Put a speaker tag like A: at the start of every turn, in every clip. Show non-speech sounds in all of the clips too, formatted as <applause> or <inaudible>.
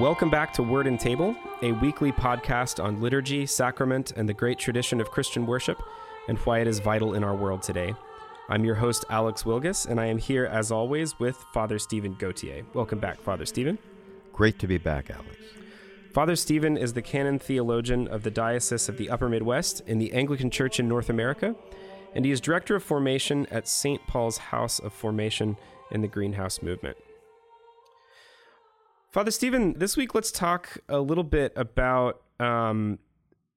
A: Welcome back to Word and Table, a weekly podcast on liturgy, sacrament, and the great tradition of Christian worship and why it is vital in our world today. I'm your host, Alex Wilgus, and I am here, as always, with Father Stephen Gautier. Welcome back, Father Stephen.
B: Great to be back, Alex.
A: Father Stephen is the canon theologian of the Diocese of the Upper Midwest in the Anglican Church in North America, and he is director of formation at St. Paul's House of Formation in the Greenhouse Movement. Father Stephen, this week let's talk a little bit about um,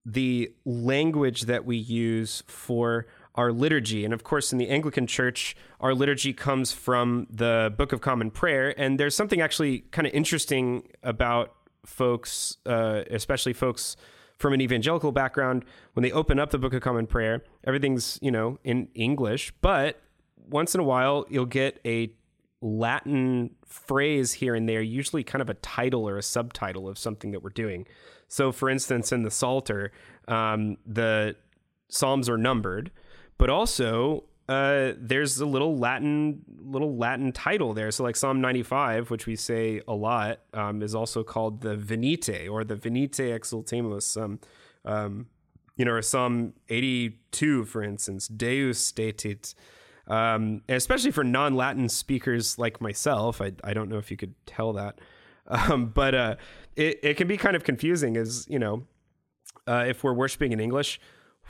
A: the language that we use for our liturgy. And of course, in the Anglican Church, our liturgy comes from the Book of Common Prayer. And there's something actually kind of interesting about folks, uh, especially folks from an evangelical background, when they open up the Book of Common Prayer, everything's, you know, in English, but once in a while you'll get a Latin phrase here and there, usually kind of a title or a subtitle of something that we're doing. So, for instance, in the Psalter, um, the Psalms are numbered, but also uh, there's a little Latin little Latin title there. So, like Psalm 95, which we say a lot, um, is also called the Venite or the Venite Exultemus. Um, um, you know, or Psalm 82, for instance, Deus stetit um, especially for non-Latin speakers like myself. I, I don't know if you could tell that, <laughs> um, but uh, it it can be kind of confusing. As you know, uh, if we're worshiping in English,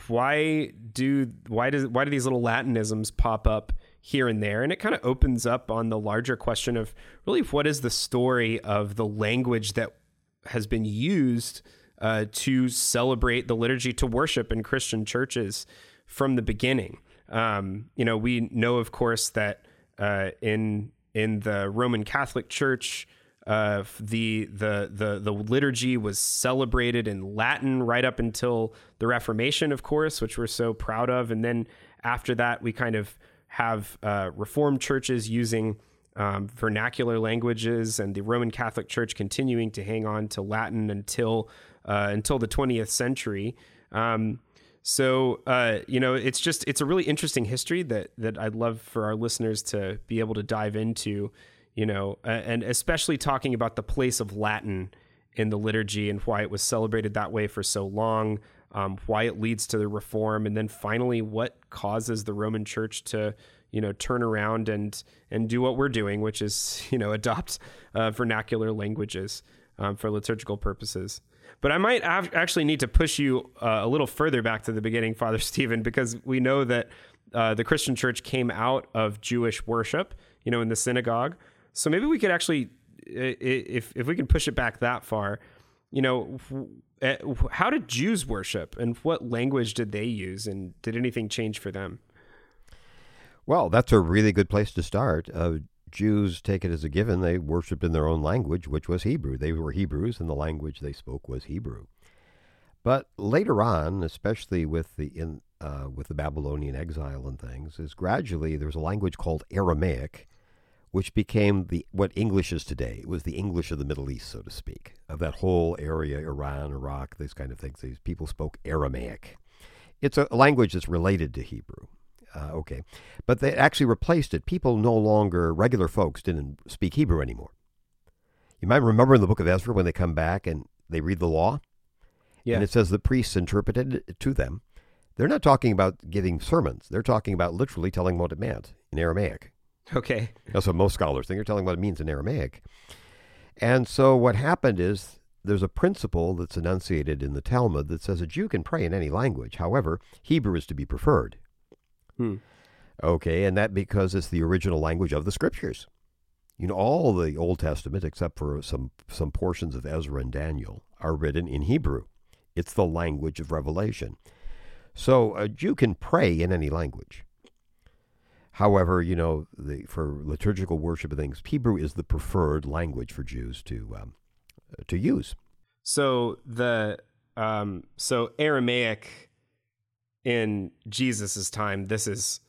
A: why do why does why do these little Latinisms pop up here and there? And it kind of opens up on the larger question of really what is the story of the language that has been used uh, to celebrate the liturgy to worship in Christian churches from the beginning. Um, you know, we know, of course, that uh, in in the Roman Catholic Church, uh, the the the the liturgy was celebrated in Latin right up until the Reformation, of course, which we're so proud of. And then after that, we kind of have uh, Reformed churches using um, vernacular languages, and the Roman Catholic Church continuing to hang on to Latin until uh, until the 20th century. Um, so uh, you know, it's just it's a really interesting history that that I'd love for our listeners to be able to dive into. You know, and especially talking about the place of Latin in the liturgy and why it was celebrated that way for so long, um, why it leads to the reform, and then finally what causes the Roman Church to you know turn around and and do what we're doing, which is <laughs> you know adopt uh, vernacular languages um, for liturgical purposes. But I might av- actually need to push you uh, a little further back to the beginning, <laughs> Father Stephen, because we know that uh, the Christian church came out of Jewish worship, you know, in the synagogue. So maybe we could actually, if if we can push it back that far, you know, eh, how did Jews worship, and what language did they use, and did anything change for them?
B: Well, that's a really good place to start. Uh, Jews take it as a given. They worshiped in their own language, which was Hebrew. They were Hebrews, and the language they spoke was Hebrew. But later on, especially with the in uh, with the Babylonian exile and things, is gradually there was a language called Aramaic, which became the what English is today. It was the English of the Middle East, so to speak, of that whole area, Iran, Iraq, these kind of things. These people spoke Aramaic. It's a language that's related to Hebrew. Uh, okay. But they actually replaced it. People no longer, regular folks, didn't speak Hebrew anymore. You might remember in the book of Ezra when they come back and they read the law. Yeah. And it says the priests interpreted it to them. They're not talking about giving sermons. They're talking about literally telling what it meant in Aramaic. <laughs>
A: Okay.
B: That's what most scholars think. You're telling what it means in Aramaic. And so what happened is there's a principle that's enunciated in the Talmud that says a Jew can pray in any language. However, Hebrew is to be preferred. Hmm. Okay, and that because it's the original language of the scriptures. You know, all the Old Testament, except for some some portions of Ezra and Daniel, are written in Hebrew. It's the language of revelation. So a Jew can pray in any language. However, you know, the, for liturgical worship and things, Hebrew is the preferred language for Jews to um, to use.
A: So the um, so Aramaic in Jesus's time, this is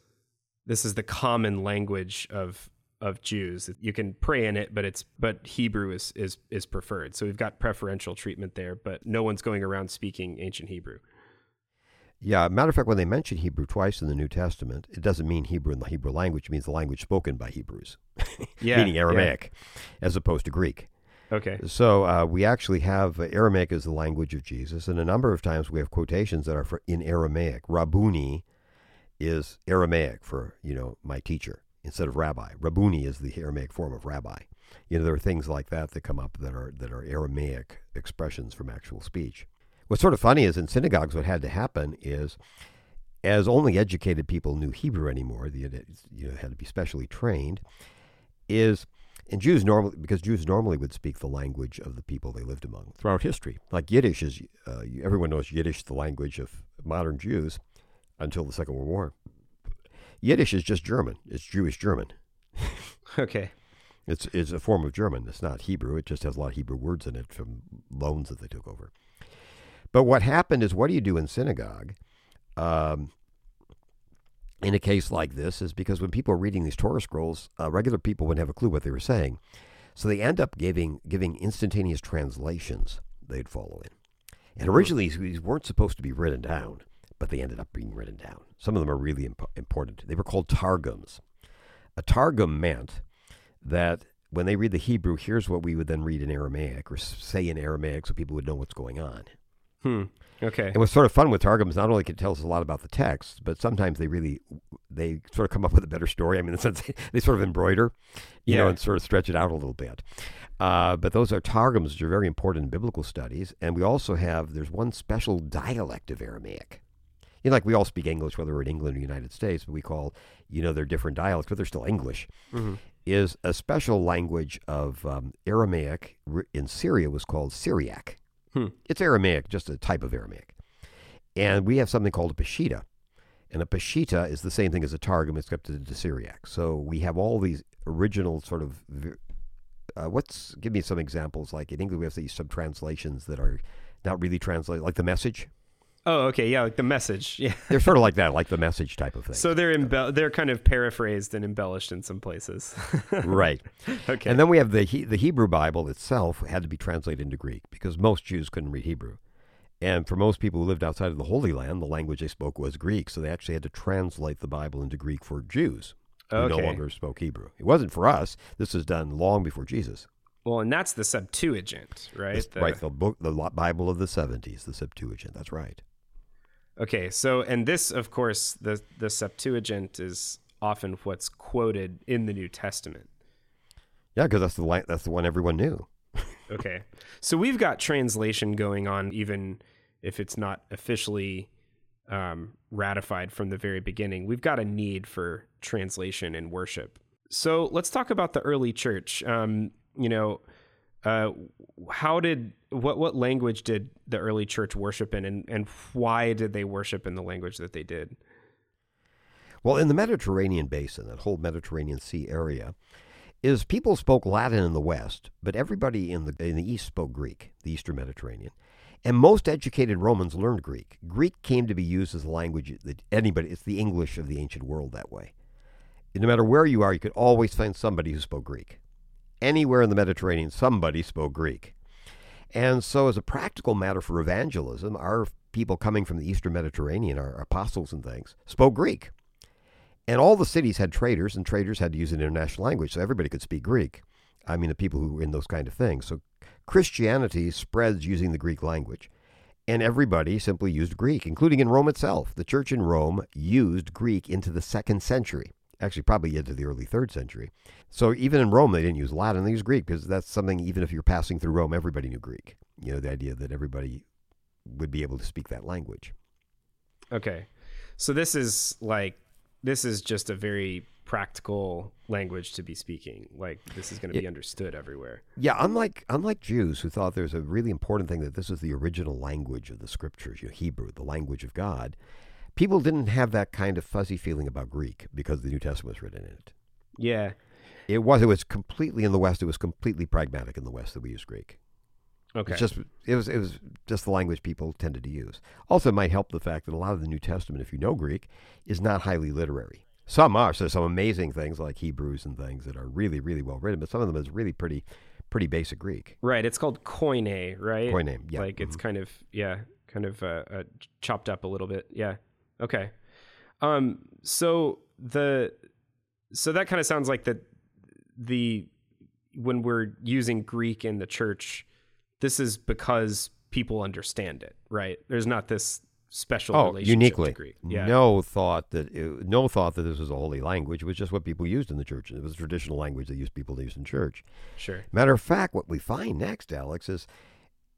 A: this is the common language of of Jews. You can pray in it, but it's but Hebrew is is is preferred. So we've got preferential treatment there, but no one's going around speaking ancient Hebrew.
B: Yeah, matter of fact, when they mention Hebrew twice in the New Testament, it doesn't mean Hebrew in the Hebrew language. It means the language spoken by Hebrews, <laughs>
A: Yeah,
B: meaning
A: yeah.
B: Aramaic, as opposed to Greek.
A: Okay.
B: So uh, we actually have uh, Aramaic as the language of Jesus, and a number of times we have quotations that are for, in Aramaic. Rabuni is Aramaic for you know my teacher instead of rabbi. Rabuni is the Aramaic form of rabbi. You know there are things like that that come up that are that are Aramaic expressions from actual speech. What's sort of funny is in synagogues, what had to happen is, as only educated people knew Hebrew anymore, the you know had to be specially trained, is and Jews normally, because Jews normally would speak the language of the people they lived among throughout history. Like Yiddish is, uh, everyone knows Yiddish, the language of modern Jews, until the Second World War. Yiddish is just German. It's Jewish German. <laughs>
A: Okay.
B: It's it's a form of German. It's not Hebrew. It just has a lot of Hebrew words in it from loans that they took over. But what happened is, what do you do in synagogue? Um, in a case like this is because when people are reading these Torah scrolls, uh, regular people wouldn't have a clue what they were saying. So they end up giving giving instantaneous translations they'd follow in. And originally these weren't supposed to be written down, but they ended up being written down. Some of them are really imp- important. They were called targums. A targum meant that when they read the Hebrew, here's what we would then read in Aramaic or say in Aramaic so people would know what's going on.
A: Hmm. Okay.
B: And what's sort of fun with Targums, not only can it tell us a lot about the text, but sometimes they really, they sort of come up with a better story. I mean, in the sense they, sort of embroider, you know, and sort of stretch it out a little bit. Uh, but those are Targums, which are very important in biblical studies. And we also have, there's one special dialect of Aramaic. You know, like we all speak English, whether we're in England or United States, but we call, you know, they're different dialects, but they're still English.
A: Mhm.
B: Is a special language of um, Aramaic in Syria was called Syriac.
A: Hmm.
B: It's Aramaic, just a type of Aramaic. And we have something called a Peshitta. And a Peshitta is the same thing as a Targum, except it's a Syriac. So we have all these original sort of. Uh, what's give me some examples? Like in English, we have these some translations that are not really translated, like the message.
A: Oh, okay. Yeah, like the message. <laughs> Yeah.
B: They're sort of like that, like the message type of thing.
A: So they're embell- they're kind of paraphrased and embellished in some places. <laughs>
B: right.
A: okay.
B: And then we have the he- the Hebrew Bible itself had to be translated into Greek because most Jews couldn't read Hebrew. And for most people who lived outside of the Holy Land, the language they spoke was Greek, so they actually had to translate the Bible into Greek for Jews who no longer spoke Hebrew. It wasn't for us. This was done long before Jesus.
A: well, and that's the Septuagint, right? The-
B: right, the book, the Bible of the seventies, the Septuagint. That's right.
A: Okay, so and this, of course, the the Septuagint is often what's quoted in the New Testament.
B: Yeah, because that's the that's the one everyone knew. <laughs>
A: Okay, so we've got translation going on, even if it's not officially um, ratified from the very beginning. We've got a need for translation in worship. So let's talk about the early church. Um, you know, uh, how did what what language did the early church worship in, and and why did they worship in the language that they did?
B: Well, in the Mediterranean basin, that whole Mediterranean Sea area, is people spoke Latin in the West, but everybody in the in the East spoke Greek, the Eastern Mediterranean. And most educated Romans learned Greek. Greek came to be used as a language that anybody, it's the English of the ancient world that way. No matter where you are, you could always find somebody who spoke Greek. Anywhere in the Mediterranean, somebody spoke Greek. And so, as a practical matter for evangelism, our people coming from the Eastern Mediterranean, our apostles and things, spoke Greek. And all the cities had traders, and traders had to use an international language, so everybody could speak Greek. I mean, the people who were in those kind of things. So Christianity spreads using the Greek language. And everybody simply used Greek, including in Rome itself. The church in Rome used Greek into the second century, actually, probably into the early third century. So even in Rome, they didn't use Latin, they used Greek because that's something, even if you're passing through Rome, everybody knew Greek. You know, the idea that everybody would be able to speak that language.
A: Okay. So this is like this is just a very practical language to be speaking. Like this is going to be understood everywhere.
B: Yeah, unlike unlike Jews who thought there's a really important thing that this is the original language of the scriptures, you know, Hebrew, the language of God. People didn't have that kind of fuzzy feeling about Greek because the New Testament was written in it.
A: Yeah.
B: It was it was completely in the West. It was completely pragmatic in the West that we use Greek.
A: Okay.
B: It's just it was it was just the language people tended to use. Also, it might help the fact that a lot of the New Testament, if you know Greek, is not highly literary. Some are. So some amazing things like Hebrews and things that are really, really well written, but some of them is really pretty, pretty basic Greek.
A: Right. It's called Koine, right?
B: Koine, yeah.
A: Like it's kind of yeah, kind of uh, uh, chopped up a little bit. Yeah. Okay. Um. So the so that kind of sounds like the the when we're using Greek in the church, this is because people understand it, right? There's not this special
B: Oh,
A: relationship
B: uniquely.
A: Greek. Yeah.
B: No thought that it, no thought that this was a holy language. It was just what people used in the church. It was a traditional language that used people to use in church.
A: Sure.
B: Matter of fact, what we find next, Alex, is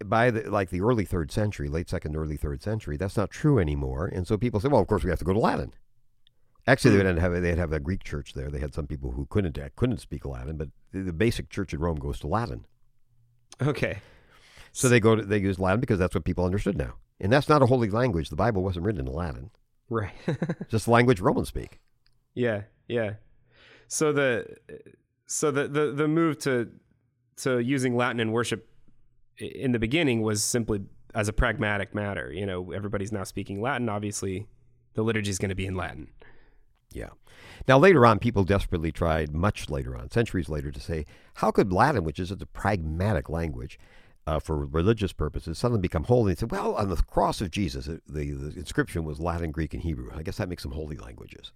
B: by the like the early third century, late second, early third century, that's not true anymore. And so people say, well, of course we have to go to Latin. Actually, they hmm. didn't have they'd have a Greek church there. They had some people who couldn't uh, couldn't speak Latin, but the, basic church in Rome goes to Latin.
A: Okay.
B: So they go to they use Latin because that's what people understood now. And that's not a holy language. The Bible wasn't written in Latin.
A: Right. <laughs>
B: Just the language Romans speak.
A: Yeah, yeah. So the so the, the the move to to using Latin in worship in the beginning was simply as a pragmatic matter. You know, everybody's now speaking Latin. Obviously, the liturgy is going to be in Latin.
B: Yeah. Now, later on, people desperately tried, much later on, centuries later, to say, how could Latin, which is a pragmatic language uh, for religious purposes, suddenly become holy? And said, well, on the cross of Jesus, it, the, the inscription was Latin, Greek, and Hebrew. I guess that makes them holy languages.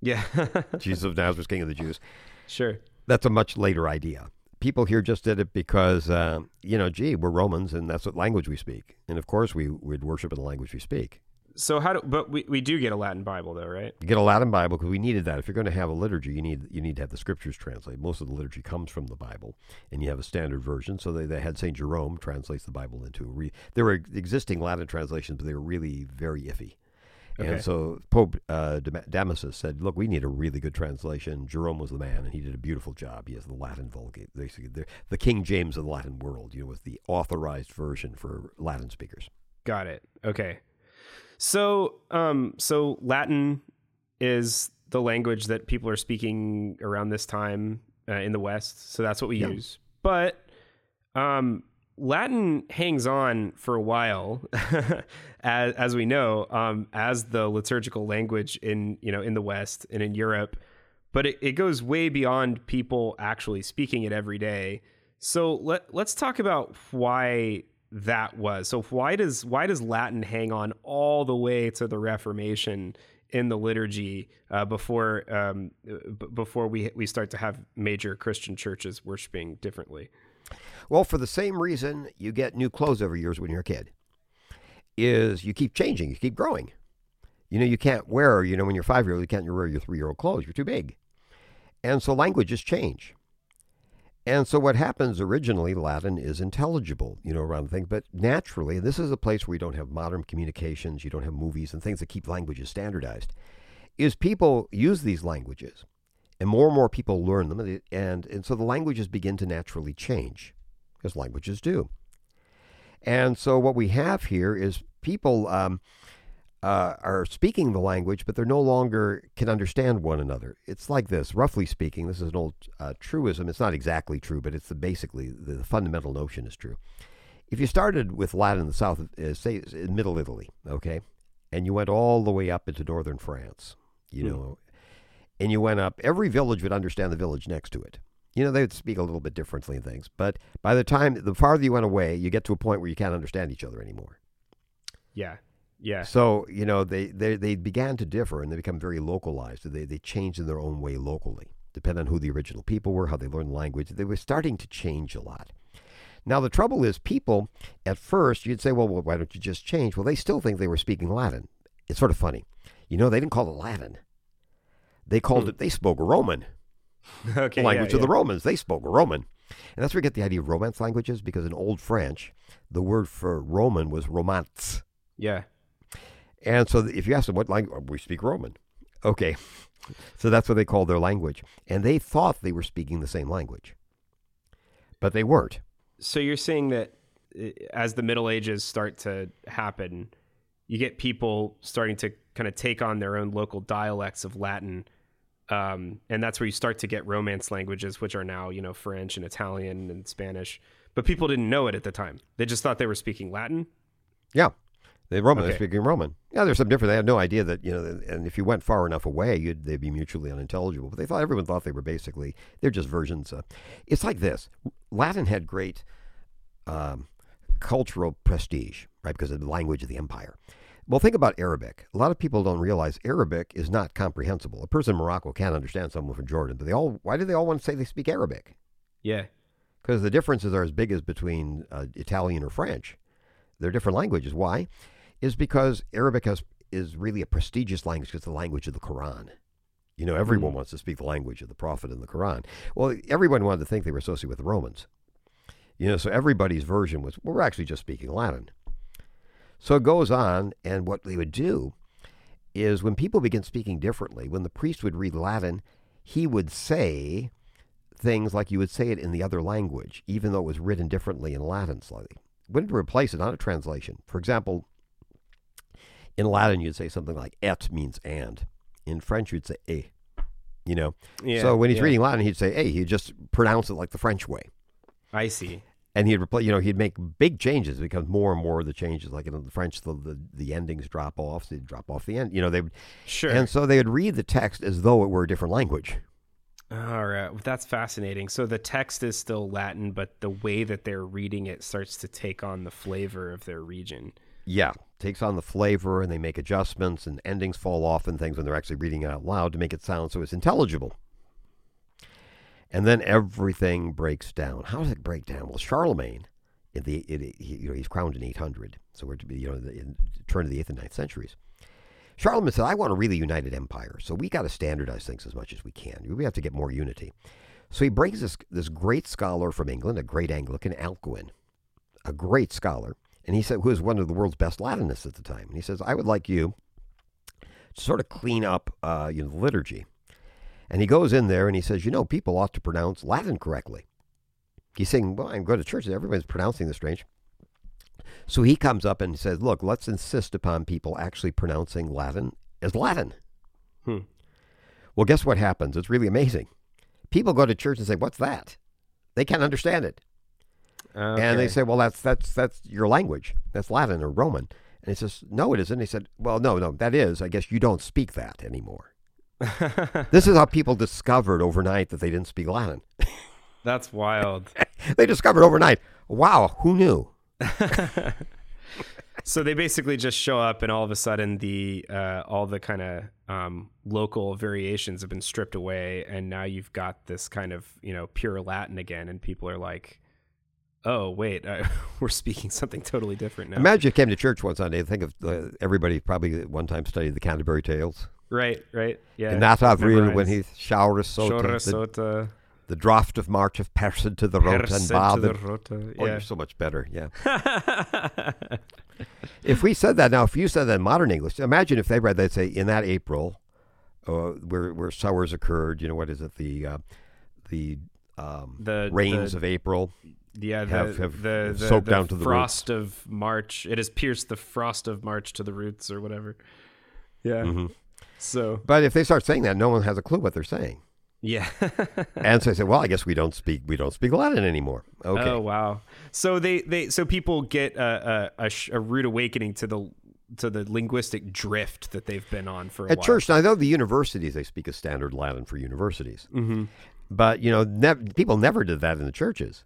A: Yeah, <laughs>
B: Jesus of Nazareth, King of the Jews.
A: sure.
B: That's a much later idea. People here just did it because, uh, you know, gee, we're Romans, and that's what language we speak. And of course, we would worship in the language we speak.
A: So how do? But we, we do get a Latin Bible though, right?
B: You get a Latin Bible because we needed that. If you're going to have a liturgy, you need you need to have the scriptures translated. Most of the liturgy comes from the Bible, and you have a standard version. So they, they had Saint Jerome translates the Bible into a re. There were existing Latin translations, but they were really very iffy.
A: Okay.
B: And so Pope uh, Damasus said, "Look, we need a really good translation." Jerome was the man, and he did a beautiful job. He has the Latin Vulgate, basically the, the King James of the Latin world. You know, was the authorized version for Latin speakers.
A: Got it. Okay. So, um, so Latin is the language that people are speaking around this time uh, in the West. So that's what we
B: Yeah.
A: use. But um, Latin hangs on for a while, <laughs> as, as we know, um, as the liturgical language in you know in the West and in Europe. But it, it goes way beyond people actually speaking it every day. So let let's talk about why that was. So why does why does Latin hang on all the way to the Reformation in the liturgy uh, before um, b- before we we start to have major Christian churches worshiping differently?
B: Well, for the same reason you get new clothes every year when you're a kid, is you keep changing, you keep growing. You know, you can't wear, you know, when you're five year old, you can't wear your three year old clothes. You're too big. And so languages change. And so what happens originally, Latin is intelligible, you know, around the thing. but naturally, and this is a place where you don't have modern communications, you don't have movies and things that keep languages standardized, is people use these languages and more and more people learn them, and, and, and so the languages begin to naturally change, as languages do. And so what we have here is people um, uh, are speaking the language, but they're no longer can understand one another. It's like this, roughly speaking. This is an old uh, truism. It's not exactly true, but it's the, basically the, the fundamental notion is true. If you started with Latin in the south, uh, say in Middle Italy, okay, and you went all the way up into northern France, you
A: Hmm.
B: know, and you went up, every village would understand the village next to it. You know, they would speak a little bit differently and things, but by the time the farther you went away, you get to a point where you can't understand each other anymore.
A: Yeah, yeah,
B: So you know they, they they began to differ and they become very localized. They they changed in their own way locally, depending on who the original people were, how they learned language. They were starting to change a lot. Now the trouble is, people at first you'd say, well, well, why don't you just change? Well, they still think they were speaking Latin. It's sort of funny, you know. They didn't call it Latin. They called hmm. it. They spoke Roman <laughs>
A: okay,
B: language
A: yeah,
B: of the Romans. They spoke Roman. And that's where we get the idea of Romance languages, because in Old French, the word for Roman was romance.
A: yeah,
B: And so if you ask them what language, we speak Roman. Okay. So that's what they called their language. And they thought they were speaking the same language. But they weren't.
A: So you're saying that uh, as the Middle Ages start to happen, you get people starting to kind of take on their own local dialects of Latin, um, and that's where you start to get Romance languages, which are now you know French and Italian and Spanish. But people didn't know it at the time; they just thought they were speaking Latin.
B: Yeah. They Roman.
A: Okay.
B: They're speaking Roman. Yeah, there's some different. They had no idea that you know, and if you went far enough away, you'd they'd be mutually unintelligible. But they thought everyone thought they were basically they're just versions. Of, it's like this. Latin had great um, cultural prestige, right, because of the language of the empire. Well, think about Arabic. A lot of people don't realize Arabic is not comprehensible. A person in Morocco can't understand someone from Jordan, but they all. Why do they all want to say they speak Arabic?
A: Yeah.
B: because the differences are as big as between uh, Italian or French. They're different languages. Why? Is because Arabic has, is really a prestigious language because it's the language of the Quran. You know, everyone
A: Mm.
B: wants to speak the language of the Prophet and the Quran. Well, everyone wanted to think they were associated with the Romans. You know, so everybody's version was, well, we're actually just speaking Latin. So it goes on, and what they would do is when people begin speaking differently, when the priest would read Latin, he would say things like you would say it in the other language, even though it was written differently in Latin slightly. Wouldn't replace it, not a translation. For example, in Latin, you'd say something like et means and. In French, you'd say e. You know?
A: Yeah.
B: so when he's
A: yeah.
B: reading Latin, he'd say eh, e. He'd just pronounce it like the French way.
A: I see.
B: And he'd replace, you know, he'd make big changes because more and more of the changes, like in the French, the, the, the endings drop off. So they'd drop off the end. You know, they would,
A: Sure.
B: and so they would read the text as though it were a different language.
A: All right, well, that's fascinating. So the text is still Latin, but the way that they're reading it starts to take on the flavor of their region.
B: Yeah, takes on the flavor, and they make adjustments, and endings fall off and things when they're actually reading it out loud to make it sound so it's intelligible. And then everything breaks down. How does it break down? Well, Charlemagne, in the it, he, you know he's crowned in 800, so we're to be you know in turn of the eighth and ninth centuries. Charlemagne said, "I want a really united empire, so we got to standardize things as much as we can. We have to get more unity." So he brings this this great scholar from England, a great Anglican, Alcuin, a great scholar, and he said, who was one of the world's best Latinists at the time. And he says, I would like you to sort of clean up uh, you know, the liturgy. And he goes in there and he says, you know, people ought to pronounce Latin correctly. He's saying, well, I'm going to church. Everybody's pronouncing this strange. So he comes up and says, look, let's insist upon people actually pronouncing Latin as Latin.
A: Hmm.
B: Well, guess what happens? It's really amazing. People go to church and say, what's that? They can't understand it. And they say, well, that's that's that's your language. That's Latin or Roman. And he says, no, it isn't. He said, well, no, no, that is. I guess you don't speak that anymore. <laughs> this is how people discovered overnight that they didn't speak Latin. <laughs>
A: that's wild. <laughs>
B: they discovered overnight. Wow, who knew?
A: so they basically just show up, and all of a sudden, the uh, all the kind of um, local variations have been stripped away, and now you've got this kind of you know pure Latin again, and people are like, "Oh, wait, uh, we're speaking something totally different now."
B: Imagine you came to church one Sunday. Think of uh, everybody probably at one time studied the Canterbury Tales.
A: Right, right, yeah.
B: and that Avril when he showers so
A: Shora
B: the,
A: Sota,
B: the draft of March of Person to the Rota and Baden. Oh,
A: yeah.
B: you're so much better. Yeah. <laughs> if we said that now, if you said that in modern English, imagine if they read, they'd say, in that April, uh, where where showers occurred. You know what is it? The uh, the um,
A: The-
B: rains
A: the-
B: of April.
A: Yeah, the,
B: have- have
A: the, the,
B: soaked down to the
A: frost of March. It has pierced the frost of March to the roots, or whatever. Yeah.
B: Mm-hmm.
A: So
B: But if they start saying that, no one has a clue what they're saying.
A: yeah. <laughs>
B: and so I say, well, I guess we don't speak we don't speak Latin anymore. Okay.
A: Oh wow. So they they so people get a a, a, sh- a rude awakening to the to the linguistic drift that they've been on for a
B: At
A: while.
B: church, now I know the universities they speak a standard Latin for universities,
A: Mm-hmm.
B: but you know, nev- people never did that in the churches,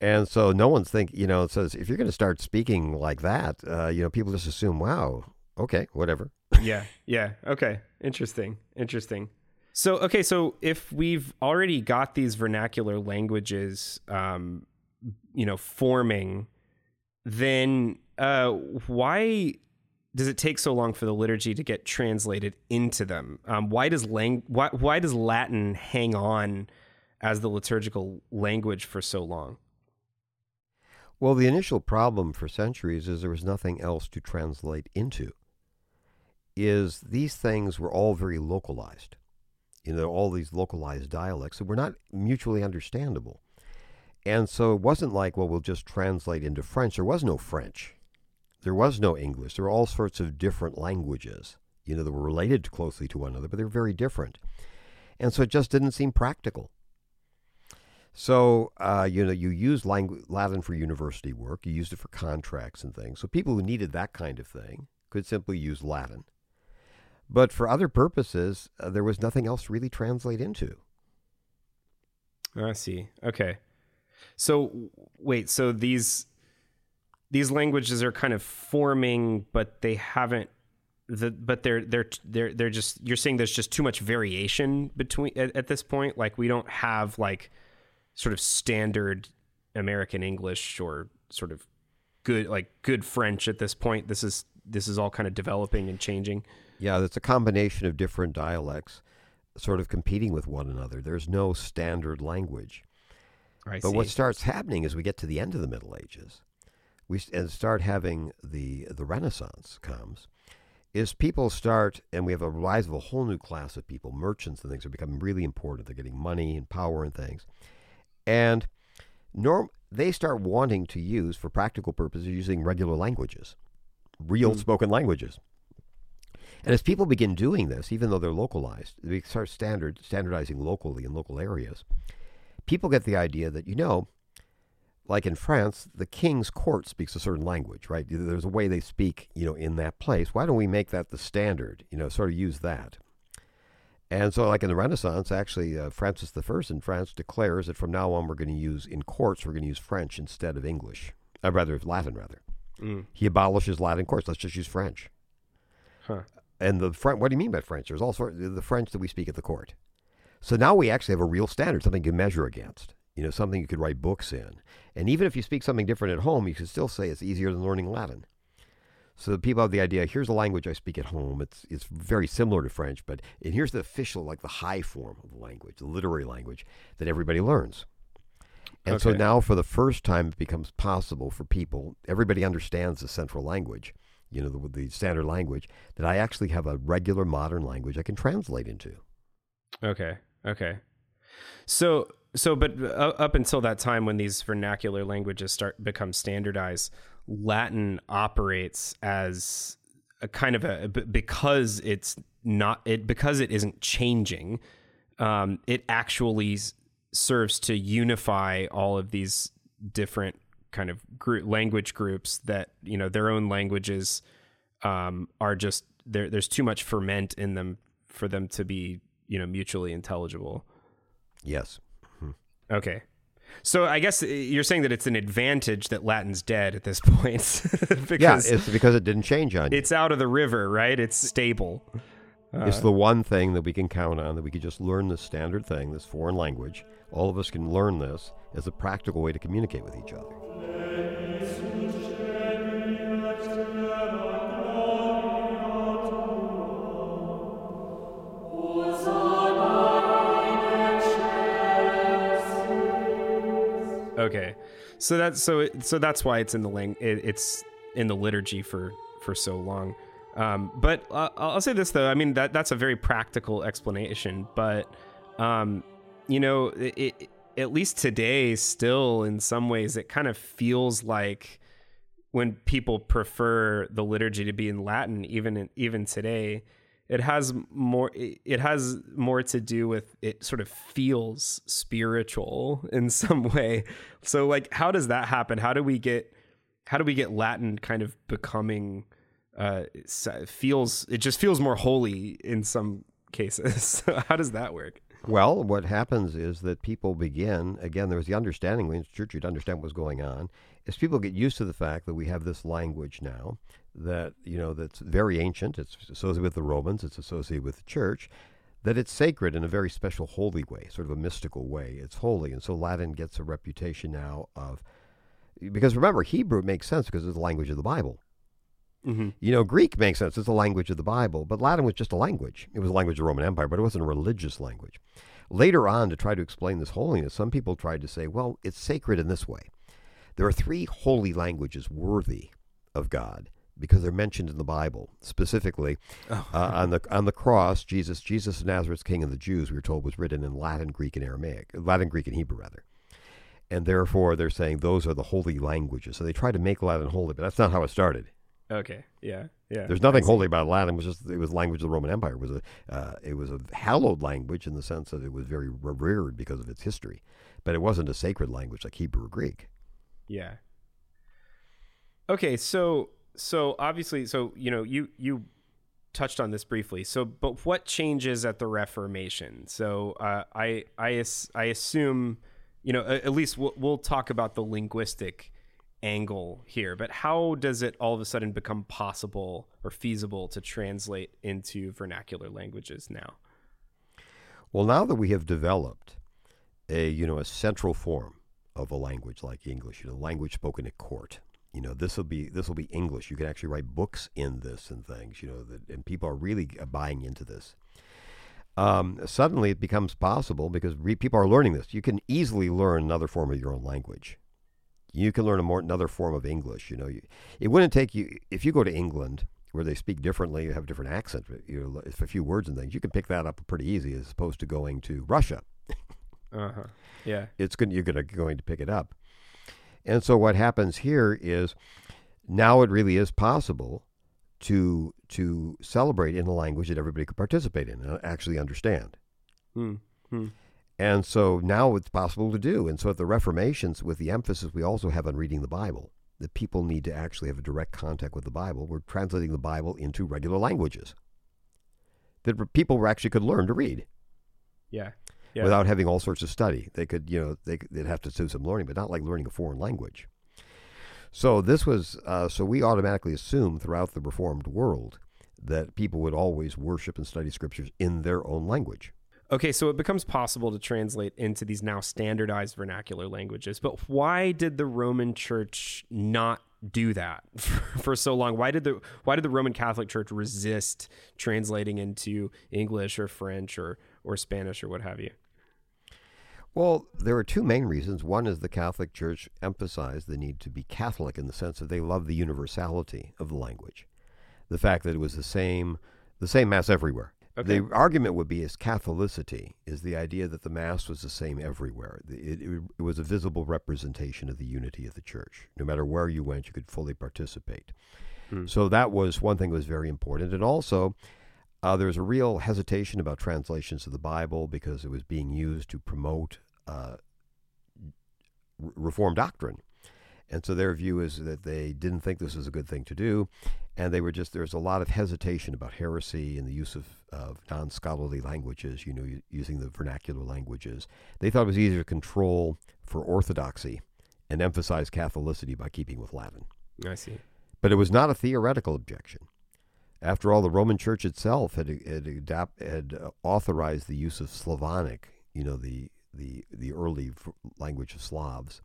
B: and so no one's think you know it says if you're going to start speaking like that, uh, you know, people just assume, wow, okay, whatever.
A: Yeah yeah. Okay. Interesting. Interesting. So okay so if we've already got these vernacular languages um you know forming then uh why does it take so long for the liturgy to get translated into them? Um why does lang why, why does latin hang on as the liturgical language for so long?
B: Well, the initial problem for centuries is there was nothing else to translate into. Is these things were all very localized. You know, all these localized dialects that were not mutually understandable. And so it wasn't like, well, we'll just translate into French. There was no French. There was no English. There were all sorts of different languages, you know, that were related closely to one another, but they're very different. And so it just didn't seem practical. So, uh, you know, you use langu- Latin for university work, you used it for contracts and things. So, people who needed that kind of thing could simply use Latin. But for other purposes, uh, there was nothing else really translate into.
A: I see. Okay. So wait, so these these languages are kind of forming, but they haven't the but they're they're they're they're just you're saying there's just too much variation between at, at this point. Like we don't have like sort of standard American English or sort of good like good French at this point. This is this is all kind of developing and changing.
B: Yeah, it's a combination of different dialects sort of competing with one another. There's no standard language.
A: I
B: but
A: see.
B: what starts happening as we get to the end of the Middle Ages, we and start having the the Renaissance comes, is people start and we have a rise of a whole new class of people. Merchants and things are becoming really important. They're getting money and power and things, and norm they start wanting to use for practical purposes using regular languages, real
A: Hmm.
B: spoken languages. And as people begin doing this, even though they're localized, they start standard standardizing locally in local areas. People get the idea that you know, like in France, the king's court speaks a certain language, right? There's a way they speak, you know, in that place. Why don't we make that the standard? You know, sort of use that. And so, like in the Renaissance, actually, uh, Francis I in France declares that from now on we're going to use in courts we're going to use French instead of English, uh, rather Latin, rather.
A: Mm.
B: He abolishes Latin courts. Let's just use French.
A: Huh.
B: And the French, what do you mean by French? There's all sorts the French that we speak at the court. So now we actually have a real standard, something you can measure against. You know, something you could write books in. And even if you speak something different at home, you could still say it's easier than learning Latin. So people have the idea, here's a language I speak at home. It's it's very similar to French, but and here's the official, like the high form of the language, the literary language that everybody learns. And so now, for the first time, it becomes possible for people, everybody understands the central language, you know, the, the standard language, that I actually have a regular modern language I can translate into.
A: Okay. Okay. So so but uh, up until that time when these vernacular languages start become standardized, Latin operates as a kind of a because it's not it because it isn't changing. Um, it actually serves to unify all of these different kind of group, language groups that you know their own languages um, are just there. There's too much ferment in them for them to be you know mutually intelligible.
B: Yes.
A: Okay. So I guess uh, you're saying that it's an advantage that Latin's dead at this <laughs> point
B: Yeah,
A: because
B: it's because it didn't change on you.
A: it's out of the river, right? It's stable.
B: it's the one thing that we can count on that we could just learn this standard thing, this foreign language. All of us can learn this as a practical way to communicate with each other.
A: Okay. So that's so it, so that's why it's in the lang- it, it's in the liturgy for for so long. Um, but uh, I'll say this though. I mean that that's a very practical explanation. But um, you know, it, it, at least today, still in some ways, it kind of feels like when people prefer the liturgy to be in Latin, even in, even today, it has more it has more to do with it sort of feels spiritual <laughs> in some way. So like how does that happen? How do we get how do we get Latin kind of becoming uh feels it just feels more holy in some cases. <laughs> How does that work?
B: Well, what happens is that people begin, again, there was the understanding, when the church, you'd understand what was going on, is people get used to the fact that we have this language now that, you know, that's very ancient. It's associated with the Romans, it's associated with the church, that it's sacred in a very special, holy way, sort of a mystical way. It's holy. And so Latin gets a reputation now of, because remember, Hebrew makes sense because it's the language of the Bible.
A: Mm-hmm.
B: You know, Greek makes sense. It's the language of the Bible, but Latin was just a language. It was a language of the Roman Empire, but it wasn't a religious language. Later on, to try to explain this holiness, some people tried to say, well, it's sacred in this way. There are three holy languages worthy of God because they're mentioned in the Bible. Specifically, uh, on the on the cross, Jesus, Jesus of Nazareth, King of the Jews, we were told was written in Latin, Greek, and Aramaic, Latin, Greek, and Hebrew, rather. And therefore, they're saying those are the holy languages. So they tried to make Latin holy, but that's not how it started.
A: Okay. Yeah. Yeah.
B: There's nothing holy about Latin. It was just it was language of the Roman Empire. It was a uh, it was a hallowed language in the sense that it was very revered because of its history. but it wasn't a sacred language like Hebrew or Greek.
A: Yeah. Okay, so so obviously, so you know, you you touched on this briefly. So, but what changes at the Reformation? So, uh, I I I assume, you know, at least we'll, we'll talk about the linguistic angle here. But how does it all of a sudden become possible or feasible to translate into vernacular languages now?
B: Well, now that we have developed a you know a central form of a language like English, you know, language spoken at court. You know, this will be this will be English. You can actually write books in this and things. You know, that, and people are really buying into this. Um, suddenly, it becomes possible because re- people are learning this. You can easily learn another form of your own language. You can learn a more another form of English. You know, you, it wouldn't take you if you go to England where they speak differently, you have a different accent. You know, if a few words and things, you can pick that up pretty easy as opposed to going to Russia.
A: uh huh. Yeah.
B: It's good. You're gonna going to pick it up. And so what happens here is now it really is possible to to celebrate in a language that everybody could participate in and actually understand.
A: Hmm.
B: And so now it's possible to do. And so at the Reformations, with the emphasis we also have on reading the Bible, that people need to actually have a direct contact with the Bible, we're translating the Bible into regular languages that people actually could learn to read.
A: Yeah.
B: Yeah. Without having all sorts of study, they could, you know, they they'd have to do some learning, but not like learning a foreign language. So this was, uh, so we automatically assume throughout the Reformed world that people would always worship and study scriptures in their own language.
A: Okay, so it becomes possible to translate into these now standardized vernacular languages. But why did the Roman Church not do that <laughs> for so long? Why did the why did the Roman Catholic Church resist translating into English or French or or Spanish or what have you?
B: Well, there are two main reasons. One is the Catholic Church emphasized the need to be Catholic in the sense that they love the universality of the language, the fact that it was the same the same mass everywhere. Okay. The argument would be is Catholicity is the idea that the Mass was the same everywhere. It, it, it, was a visible representation of the unity of the Church. No matter where you went, you could fully participate. Hmm. So that was one thing that was very important. And also, uh, there was a real hesitation about translations of the Bible because it was being used to promote uh, Reform doctrine. And so their view is that they didn't think this was a good thing to do. And they were just, there's a lot of hesitation about heresy and the use of, of non scholarly languages, you know, using the vernacular languages. They thought it was easier to control for orthodoxy and emphasize Catholicity by keeping with Latin.
A: I see.
B: But it was not a theoretical objection. After all, the Roman Church itself had had, adapt, had uh, authorized the use of Slavonic, you know, the the the early language of Slavs,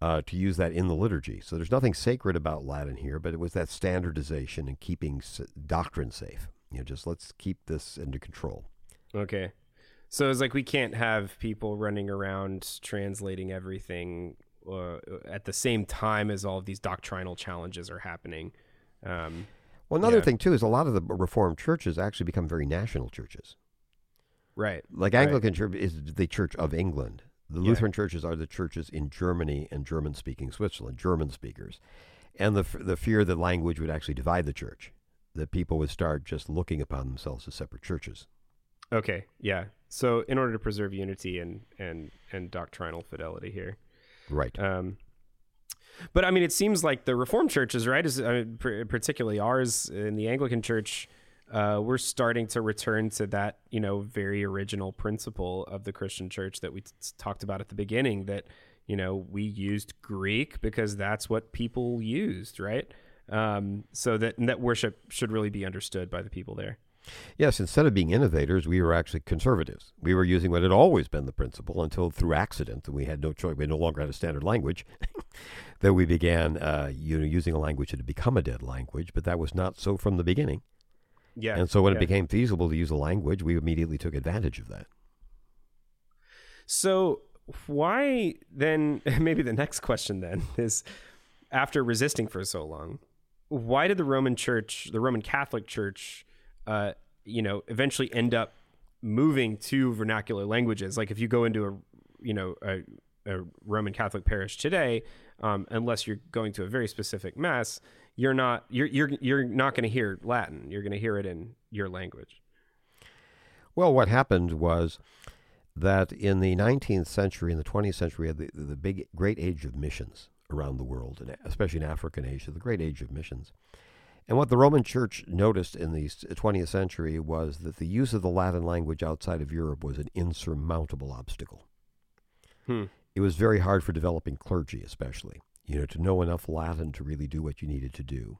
B: uh, to use that in the liturgy. So there's nothing sacred about Latin here, but it was that standardization and keeping doctrine safe. You know, just let's keep this under control.
A: Okay. So it's like we can't have people running around translating everything uh, at the same time as all of these doctrinal challenges are happening. Um,
B: well, another yeah. thing too is a lot of the Reformed churches actually become very national churches.
A: Right.
B: Like Anglican right. Church is the Church of England. The yeah. Lutheran churches are the churches in Germany and German speaking Switzerland, German speakers. And the, the fear that language would actually divide the church, that people would start just looking upon themselves as separate churches.
A: Okay, yeah. So in order to preserve unity and and and doctrinal fidelity here,
B: right?
A: Um, but I mean, it seems like the Reformed churches, right, is I mean, particularly ours in the Anglican Church, uh, we're starting to return to that, you know, very original principle of the Christian church that we t- talked about at the beginning that, you know, we used Greek because that's what people used, right? Um, so that, that worship should really be understood by the people there.
B: Yes, instead of being innovators, we were actually conservatives. We were using what had always been the principle until through accident, that we had no choice, we no longer had a standard language, <laughs> that we began uh, you know, using a language that had become a dead language, but that was not so from the beginning.
A: Yeah.
B: And so when
A: yeah.
B: it became feasible to use a language, we immediately took advantage of that.
A: So why then <laughs> maybe the next question then <laughs> is after resisting for so long, why did the Roman Church, the Roman Catholic Church, uh, you know, eventually end up moving to vernacular languages? Like if you go into a, you know, a, a Roman Catholic parish today, um, unless you're going to a very specific mass, you're not you're you're you're not going to hear Latin. You're going to hear it in your language.
B: Well, what happened was that in the 19th century and the 20th century, we had the, the big, great age of missions around the world, and especially in Africa and Asia, the great age of missions. And what the Roman Church noticed in the 20th century was that the use of the Latin language outside of Europe was an insurmountable obstacle.
A: Hmm.
B: It was very hard for developing clergy, especially. You know, to know enough Latin to really do what you needed to do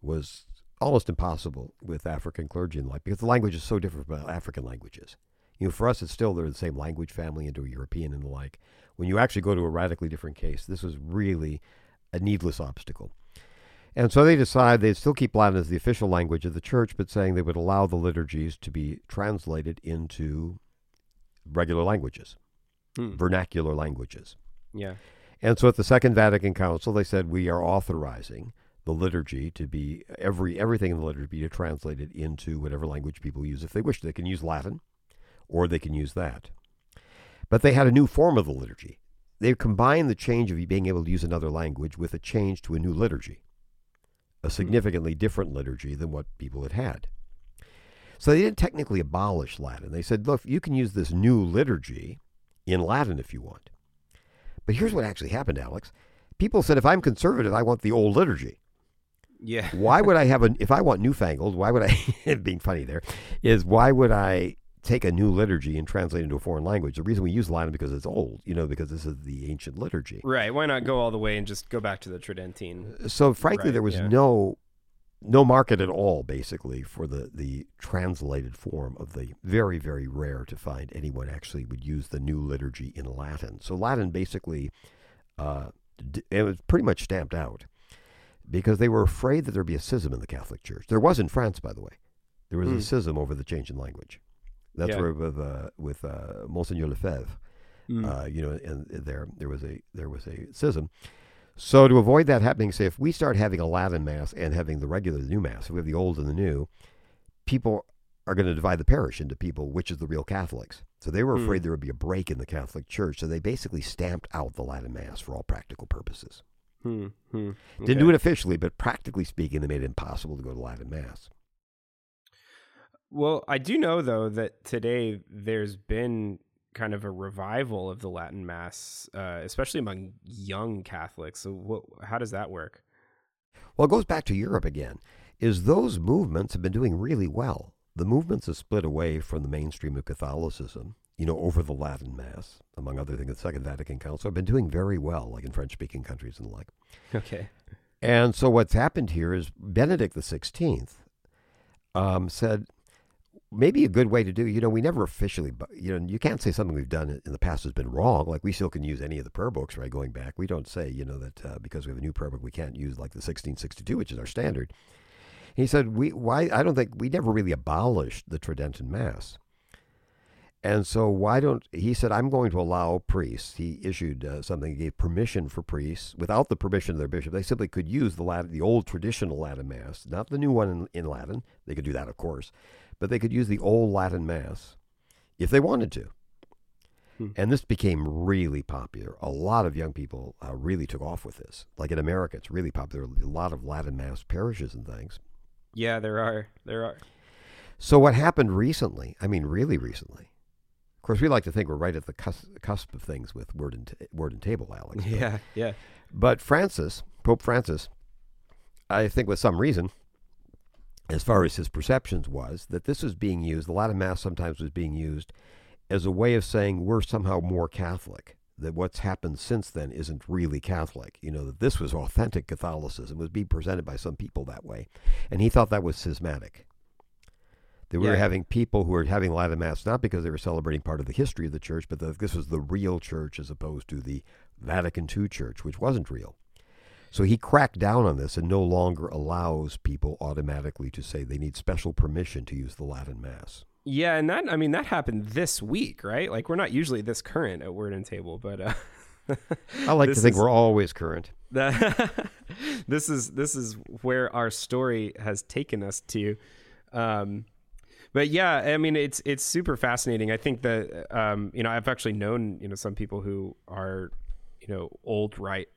B: was almost impossible with African clergy and like because the language is so different from African languages. You know, for us, it's still they're the same language family, Indo-European and the like. When you actually go to a radically different case, this was really a needless obstacle. And so they decide they'd still keep Latin as the official language of the church, but saying they would allow the liturgies to be translated into regular languages,
A: Hmm.
B: vernacular languages.
A: Yeah.
B: And so at the Second Vatican Council, they said we are authorizing the liturgy to be every everything in the liturgy to be translated into whatever language people use if they wish. They can use Latin, or they can use that. But they had a new form of the liturgy. They combined the change of being able to use another language with a change to a new liturgy, a hmm. significantly different liturgy than what people had had. So they didn't technically abolish Latin. They said, look, you can use this new liturgy in Latin if you want. But here's what actually happened, Alex. People said, if I'm conservative, I want the old liturgy.
A: Yeah. <laughs>
B: Why would I have a, if I want newfangled, why would I, <laughs> being funny there, is why would I take a new liturgy and translate it into a foreign language? The reason we use Latin because it's old, you know, because this is the ancient liturgy.
A: Right. Why not go all the way and just go back to the Tridentine?
B: So frankly,
A: Right,
B: there was
A: yeah.
B: no no market at all, basically, for the the translated form of the very very rare to find anyone actually would use the new liturgy in Latin. So Latin basically, uh, it was pretty much stamped out because they were afraid that there'd be a schism in the Catholic Church. There was in France, by the way. There was
A: Hmm.
B: a schism over the change in language. That's
A: Yeah.
B: where with uh, with uh, Monseigneur Lefebvre
A: Mm.
B: uh, you know, and there there was a there was a schism. So to avoid that happening, say if we start having a Latin mass and having the regular the new mass, if we have the old and the new, people are going to divide the parish into people which is the real Catholics. So they were
A: Hmm.
B: afraid there would be a break in the Catholic Church, so they basically stamped out the Latin mass for all practical purposes.
A: Hmm. Hmm.
B: Didn't do it officially, but practically speaking, they made it impossible to go to Latin mass.
A: Well, I do know though that today there's been kind of a revival of the Latin Mass, uh, especially among young Catholics. So, what, how does that work?
B: Well, it goes back to Europe again. Is those movements have been doing really well. The movements have split away from the mainstream of Catholicism, you know, over the Latin Mass, among other things. The Second Vatican Council have been doing very well, like in French-speaking countries and the like.
A: Okay.
B: And so what's happened here is Benedict the Sixteenth um, said maybe a good way to do. You know, we never officially, you know, you can't say something we've done in the past has been wrong. Like we still can use any of the prayer books, right? Going back, we don't say, you know, that uh, because we have a new prayer book, we can't use like the 1662, which is our standard. He said, we why I don't think we never really abolished the Tridentine Mass. And so why don't he said I'm going to allow priests. He issued uh, something. He gave permission for priests without the permission of their bishop. They simply could use the Latin, the old traditional Latin Mass, not the new one in, in Latin. They could do that, of course, but they could use the old Latin Mass if they wanted to.
A: Hmm.
B: And this became really popular. A lot of young people uh, really took off with this. Like in America, it's really popular. A lot of Latin Mass parishes and things.
A: Yeah, there are. There are.
B: So what happened recently? I mean, really recently. Of course, we like to think we're right at the cusp, cusp of things with word and t- word and table, Alex. but- <laughs>
A: Yeah. Yeah.
B: But Francis, Pope Francis, I think with some reason, as far as his perceptions was, that this was being used. The Latin Mass sometimes was being used as a way of saying we're somehow more Catholic. That what's happened since then isn't really Catholic. You know that this was authentic Catholicism was being presented by some people that way, and he thought that was schismatic. That we were having people who were having Latin Mass not because they were celebrating part of the history of the church, but that this was the real church as opposed to the Vatican II church, which wasn't real. So he cracked down on this and no longer allows people automatically to say they need special permission to use the Latin Mass.
A: Yeah, and that I mean that happened this week, right? Like we're not usually this current at Word and Table, but uh,
B: I like <laughs> to think
A: is-
B: we're always current.
A: that <laughs> this is this is where our story has taken us to. Um, but yeah, I mean it's it's super fascinating. I think that um, you know I've actually known you know some people who are you know old right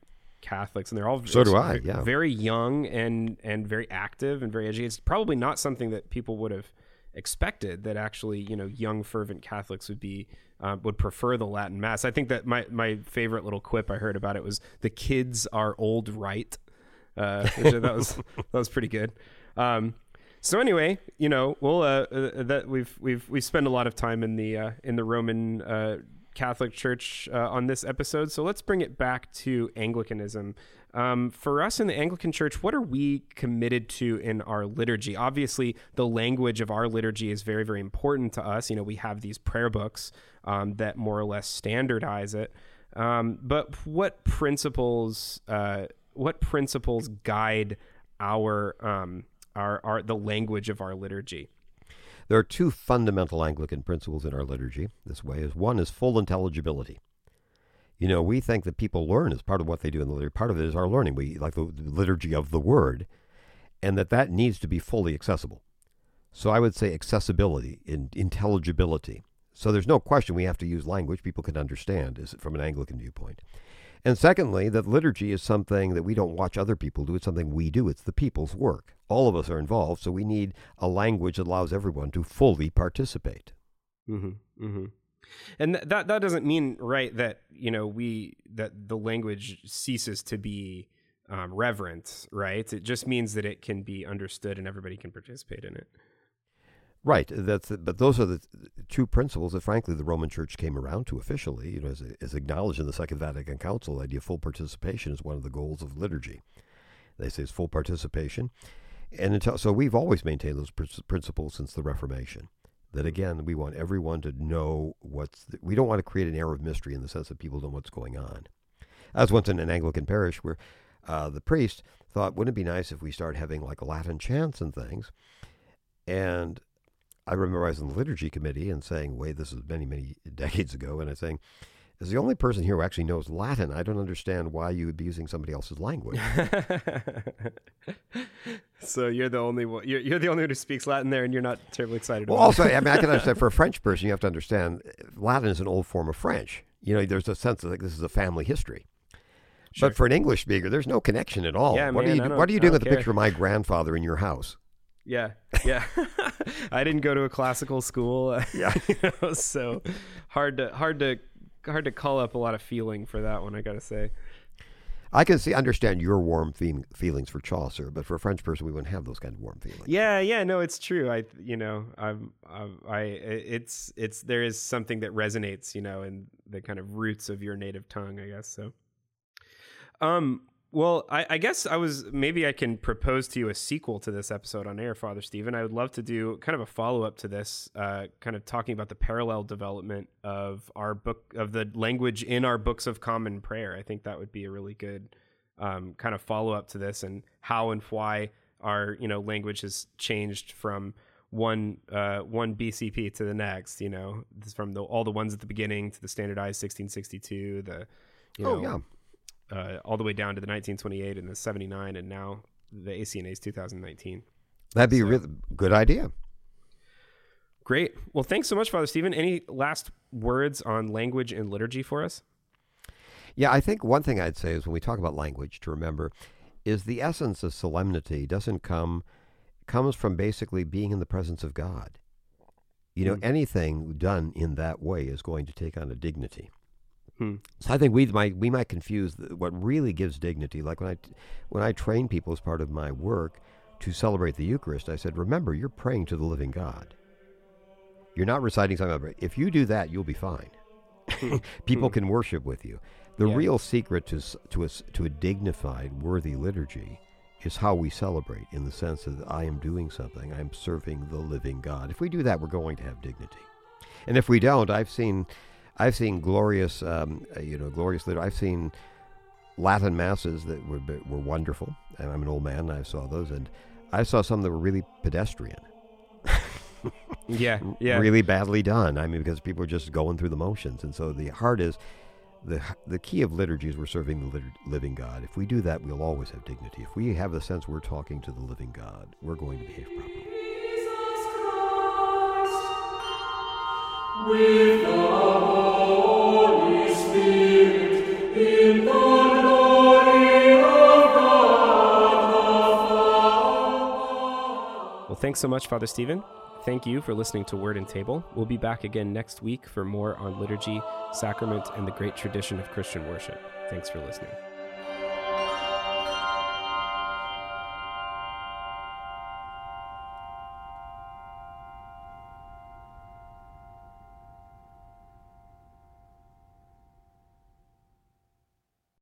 A: Catholics, and they're all
B: So do I, yeah.
A: very young and and very active and very educated. It's probably not something that people would have expected that actually you know young fervent Catholics would be uh, would prefer the Latin Mass. I think that my my favorite little quip I heard about it was the kids are old right, uh, which that was <laughs> that was pretty good. Um, so anyway, you know, we'll uh, uh, that we've we've we spent a lot of time in the uh, in the Roman uh, Catholic Church uh, on this episode. So let's bring it back to Anglicanism. Um, for us in the Anglican Church, what are we committed to in our liturgy? Obviously, the language of our liturgy is very, very important to us. You know, we have these prayer books um, that more or less standardize it. Um, but what principles, uh, what principles guide our um, our, our the language of our liturgy.
B: There are two fundamental Anglican principles in our liturgy this way is one is full intelligibility. You know, we think that people learn as part of what they do in the liturgy. Part of it is our learning. We like the, liturgy of the word, and that that needs to be fully accessible. So I would say accessibility, in, intelligibility. So there's no question we have to use language people can understand is from an Anglican viewpoint. And secondly, that liturgy is something that we don't watch other people do. It's something we do. It's the people's work. All of us are involved, so we need a language that allows everyone to fully participate.
A: Mm-hmm, mm-hmm. And th- that that doesn't mean right that you know we that the language ceases to be um, reverent, right? It just means that it can be understood and everybody can participate in it.
B: Right. That's but those are the two principles that, frankly, the Roman Church came around to officially. You know, as, acknowledged in the Second Vatican Council, the idea of full participation is one of the goals of liturgy. They say it's full participation, and until, so we've always maintained those pr- principles since the Reformation. That again, we want everyone to know what's. The, we don't want to create an air of mystery in the sense that people don't know what's going on. I was once in an Anglican parish where uh, the priest thought, wouldn't it be nice if we start having like Latin chants and things, and I remember I was in the liturgy committee and saying, wait, this is many, many <laughs> decades ago, and I saying, as the only person here who actually knows Latin, I don't understand why you would be using somebody else's language. <laughs>
A: so you're the only one. You're, you're, the only one who speaks Latin there, and you're not terribly excited.
B: Well, also, I mean, I can understand <laughs> for a French person, you have to understand Latin is an old form of French. You know, there's a sense of like this is a family history. Sure. But for an English speaker, there's no connection at all.
A: Yeah,
B: what
A: man,
B: are you What are you doing with the picture of my grandfather in your house?
A: Yeah, yeah. <laughs> I didn't go to a classical school.
B: Yeah, <laughs>
A: you know, so hard to hard to hard to call up a lot of feeling for that one. I got to say.
B: I can see understand your warm fe- feelings for Chaucer, but for a French person, we wouldn't have those kind of warm feelings.
A: Yeah, yeah, no, it's true. I, you know, I'm, I'm, I, it's, it's there is something that resonates, you know, in the kind of roots of your native tongue, I guess. So, um, well, I, I, guess I was maybe I can propose to you a sequel to this episode on air, Father Stephen. I would love to do kind of a follow up to this, uh, kind of talking about the parallel development of our book of the language in our books of common prayer. I think that would be a really good um, kind of follow up to this and how and why our you know language has changed from one uh, one BCP to the next. You know, from the, all the ones at the beginning to the standardized 1662, the you
B: oh. Yeah
A: uh, all the way down to the 1928 and the 79, and now the ACNA's 2019.
B: That'd be so, a really good idea.
A: Great. Well, thanks so much, Father Stephen. Any last words on language and liturgy for us?
B: Yeah, I think one thing I'd say is when we talk about language, to remember is the essence of solemnity doesn't come comes from basically being in the presence of God. You know, mm. anything done in that way is going to take on a dignity. Hmm. So I think we might we might confuse the, what really gives dignity. Like when I when I train people as part of my work to celebrate the Eucharist, I said, remember, you're praying to the living God. You're not reciting something. If you do that, you'll be fine. Hmm. <laughs> people hmm. can worship with you. The yeah. real secret to to a, to a dignified, worthy liturgy is how we celebrate. In the sense that I am doing something, I'm serving the living God. If we do that, we're going to have dignity. And if we don't, I've seen I've seen glorious, um, uh, you know, glorious. Liturgy. I've seen Latin masses that were were wonderful, and I'm an old man, I saw those, and I saw some that were really pedestrian.
A: yeah, <laughs> yeah,
B: really badly done. I mean, because people are just going through the motions, and so the heart is the the key of liturgy is we're serving the living God. If we do that, we'll always have dignity. If we have the sense we're talking to the living God, we're going to behave properly.
A: Well, thanks so much, Father Stephen, thank you for listening to Word and Table. We'll be back again next week for more on liturgy, sacrament, and the great tradition of Christian worship. Thanks for listening.